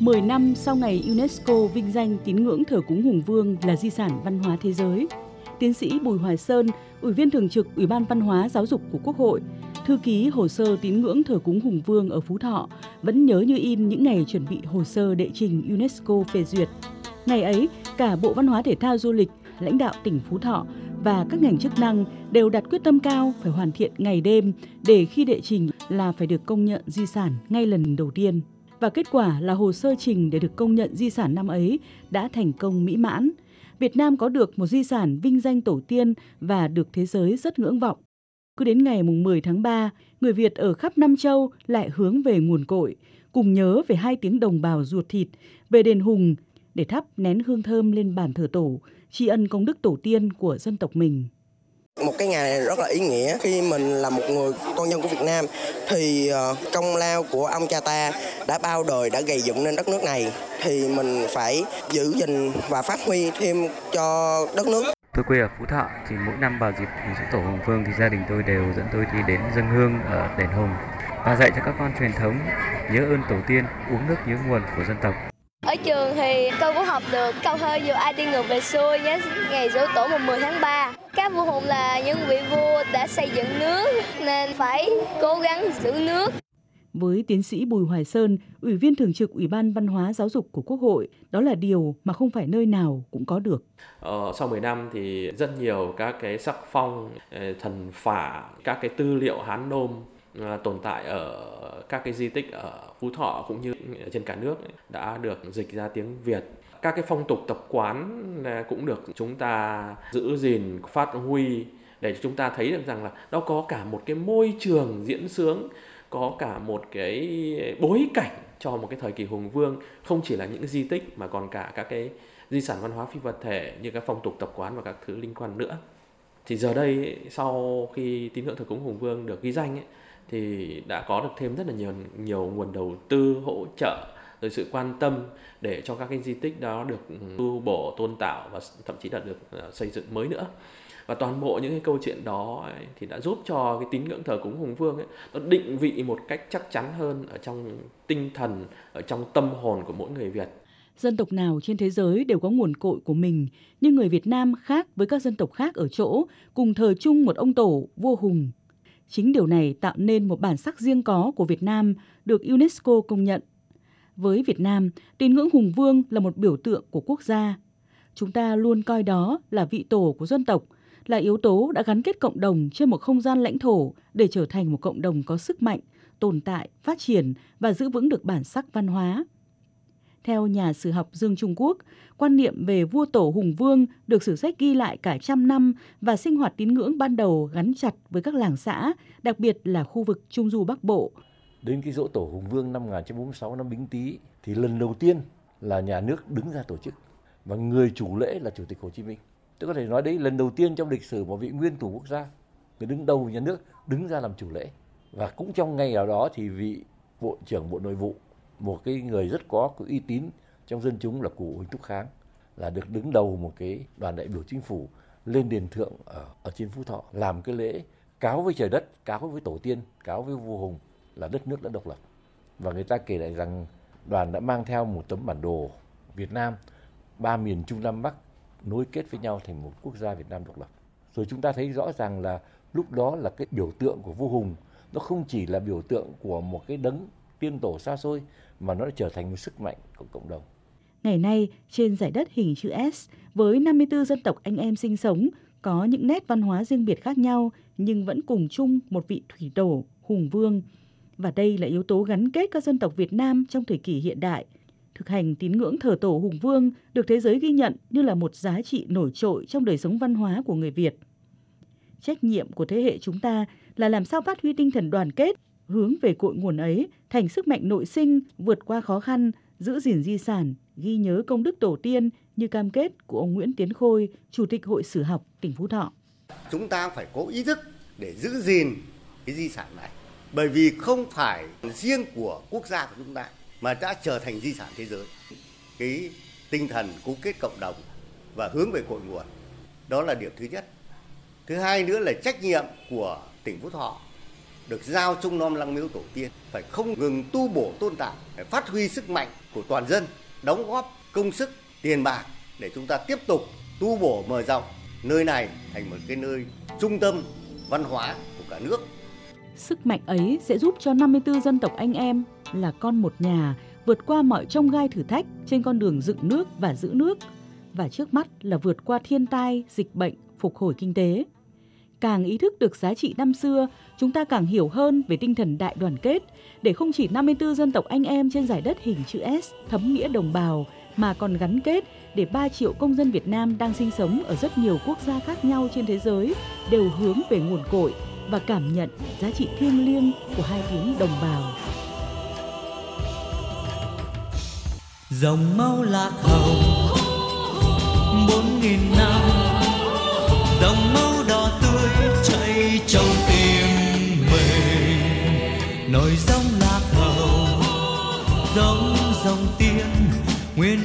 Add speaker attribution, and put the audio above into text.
Speaker 1: 10 năm sau ngày UNESCO vinh danh tín ngưỡng thờ cúng Hùng Vương là di sản văn hóa thế giới, tiến sĩ Bùi Hoài Sơn, Ủy viên thường trực Ủy ban Văn hóa Giáo dục của Quốc hội, thư ký hồ sơ tín ngưỡng thờ cúng Hùng Vương ở Phú Thọ vẫn nhớ như in những ngày chuẩn bị hồ sơ đệ trình UNESCO phê duyệt. Ngày ấy, cả Bộ Văn hóa Thể thao Du lịch, lãnh đạo tỉnh Phú Thọ và các ngành chức năng đều đặt quyết tâm cao phải hoàn thiện ngày đêm để khi đệ trình là phải được công nhận di sản ngay lần đầu tiên. Và kết quả là hồ sơ trình để được công nhận di sản năm ấy đã thành công mỹ mãn. Việt Nam có được một di sản vinh danh tổ tiên và được thế giới rất ngưỡng vọng. Cứ đến ngày mùng 10 tháng 3, người Việt ở khắp Nam Châu lại hướng về nguồn cội, cùng nhớ về hai tiếng đồng bào ruột thịt, về đền Hùng để thắp nén hương thơm lên bàn thờ tổ, tri ân công đức tổ tiên của dân tộc mình.
Speaker 2: Một cái ngày rất là ý nghĩa khi mình là một người con nhân của Việt Nam thì ờ, công lao của ông cha ta đã bao đời đã gây dựng nên đất nước này thì mình phải giữ gìn và phát huy thêm cho đất nước.
Speaker 3: Tôi quê ở Phú Thọ thì mỗi năm vào dịp dỗ tổ Hùng Vương thì gia đình tôi đều dẫn tôi đi đến dân hương ở đền Hùng và dạy cho các con truyền thống nhớ ơn tổ tiên, uống nước nhớ nguồn của dân tộc.
Speaker 4: Ở trường thì tôi cũng học được câu thơ dù ai đi ngược về xuôi nhé ngày dỗ tổ mùng 10 tháng 3. Các vua hùng là những vị vua đã xây dựng nước nên phải cố gắng giữ nước.
Speaker 1: Với tiến sĩ Bùi Hoài Sơn, Ủy viên Thường trực Ủy ban Văn hóa Giáo dục của Quốc hội, đó là điều mà không phải nơi nào cũng có được.
Speaker 5: Ờ, sau 10 năm thì rất nhiều các cái sắc phong, ờ, thần phả, các cái tư liệu Hán Nôm À, tồn tại ở các cái di tích ở Phú Thọ cũng như trên cả nước đã được dịch ra tiếng Việt. Các cái phong tục tập quán à, cũng được chúng ta giữ gìn phát huy để chúng ta thấy được rằng là nó có cả một cái môi trường diễn sướng có cả một cái bối cảnh cho một cái thời kỳ hùng vương không chỉ là những di tích mà còn cả các cái di sản văn hóa phi vật thể như các phong tục tập quán và các thứ liên quan nữa. Thì giờ đây sau khi tín ngưỡng thờ cúng hùng vương được ghi danh ấy, thì đã có được thêm rất là nhiều nhiều nguồn đầu tư hỗ trợ rồi sự quan tâm để cho các cái di tích đó được ừ, tu bổ tôn tạo và thậm chí là được ờ, xây dựng mới nữa và toàn bộ những cái câu chuyện đó ấy, thì đã giúp cho cái tín ngưỡng thờ cúng hùng vương ấy, nó định vị một cách chắc chắn hơn ở trong tinh thần ở trong tâm hồn của mỗi người Việt
Speaker 1: dân tộc nào trên thế giới đều có nguồn cội của mình, nhưng người Việt Nam khác với các dân tộc khác ở chỗ cùng thờ chung một ông tổ vua hùng. Chính điều này tạo nên một bản sắc riêng có của Việt Nam được UNESCO công nhận. Với Việt Nam, tín ngưỡng hùng vương là một biểu tượng của quốc gia. Chúng ta luôn coi đó là vị tổ của dân tộc, là yếu tố đã gắn kết cộng đồng trên một không gian lãnh thổ để trở thành một cộng đồng có sức mạnh, tồn tại, phát triển và giữ vững được bản sắc văn hóa. Theo nhà sử học Dương Trung Quốc, quan niệm về vua tổ Hùng Vương được sử sách ghi lại cả trăm năm và sinh hoạt tín ngưỡng ban đầu gắn chặt với các làng xã, đặc biệt là khu vực Trung Du Bắc Bộ.
Speaker 6: Đến cái dỗ tổ Hùng Vương năm 1946 năm Bính Tý thì lần đầu tiên là nhà nước đứng ra tổ chức và người chủ lễ là Chủ tịch Hồ Chí Minh. Tôi có thể nói đấy lần đầu tiên trong lịch sử một vị nguyên thủ quốc gia, người đứng đầu nhà nước đứng ra làm chủ lễ. Và cũng trong ngày nào đó thì vị Bộ trưởng Bộ Nội vụ một cái người rất có cái uy tín trong dân chúng là cụ Huỳnh Thúc Kháng là được đứng đầu một cái đoàn đại biểu chính phủ lên đền thượng ở, ở trên Phú Thọ làm cái lễ cáo với trời đất, cáo với tổ tiên, cáo với vua Hùng là đất nước đã độc lập. Và người ta kể lại rằng đoàn đã mang theo một tấm bản đồ Việt Nam, ba miền Trung Nam Bắc nối kết với nhau thành một quốc gia Việt Nam độc lập. Rồi chúng ta thấy rõ ràng là lúc đó là cái biểu tượng của vua Hùng nó không chỉ là biểu tượng của một cái đấng tiên tổ xa xôi mà nó đã trở thành một sức mạnh của cộng đồng.
Speaker 1: Ngày nay, trên giải đất hình chữ S, với 54 dân tộc anh em sinh sống, có những nét văn hóa riêng biệt khác nhau nhưng vẫn cùng chung một vị thủy tổ, hùng vương. Và đây là yếu tố gắn kết các dân tộc Việt Nam trong thời kỳ hiện đại. Thực hành tín ngưỡng thờ tổ hùng vương được thế giới ghi nhận như là một giá trị nổi trội trong đời sống văn hóa của người Việt. Trách nhiệm của thế hệ chúng ta là làm sao phát huy tinh thần đoàn kết, hướng về cội nguồn ấy thành sức mạnh nội sinh vượt qua khó khăn, giữ gìn di sản, ghi nhớ công đức tổ tiên như cam kết của ông Nguyễn Tiến Khôi, Chủ tịch Hội Sử học tỉnh Phú Thọ.
Speaker 7: Chúng ta phải có ý thức để giữ gìn cái di sản này. Bởi vì không phải riêng của quốc gia của chúng ta mà đã trở thành di sản thế giới. Cái tinh thần cố kết cộng đồng và hướng về cội nguồn. Đó là điểm thứ nhất. Thứ hai nữa là trách nhiệm của tỉnh Phú Thọ được giao trong non lăng miếu tổ tiên phải không ngừng tu bổ tôn tạo phải phát huy sức mạnh của toàn dân đóng góp công sức tiền bạc để chúng ta tiếp tục tu bổ mở rộng nơi này thành một cái nơi trung tâm văn hóa của cả nước
Speaker 1: Sức mạnh ấy sẽ giúp cho 54 dân tộc anh em là con một nhà vượt qua mọi trông gai thử thách trên con đường dựng nước và giữ nước và trước mắt là vượt qua thiên tai, dịch bệnh, phục hồi kinh tế. Càng ý thức được giá trị năm xưa, chúng ta càng hiểu hơn về tinh thần đại đoàn kết để không chỉ 54 dân tộc anh em trên giải đất hình chữ S thấm nghĩa đồng bào mà còn gắn kết để 3 triệu công dân Việt Nam đang sinh sống ở rất nhiều quốc gia khác nhau trên thế giới đều hướng về nguồn cội và cảm nhận giá trị thiêng liêng của hai tiếng đồng bào.
Speaker 8: dòng máu lạc hồng bốn nghìn năm dòng máu đỏ trong tim mình nổi dòng lạc hậu giống dòng tiên nguyên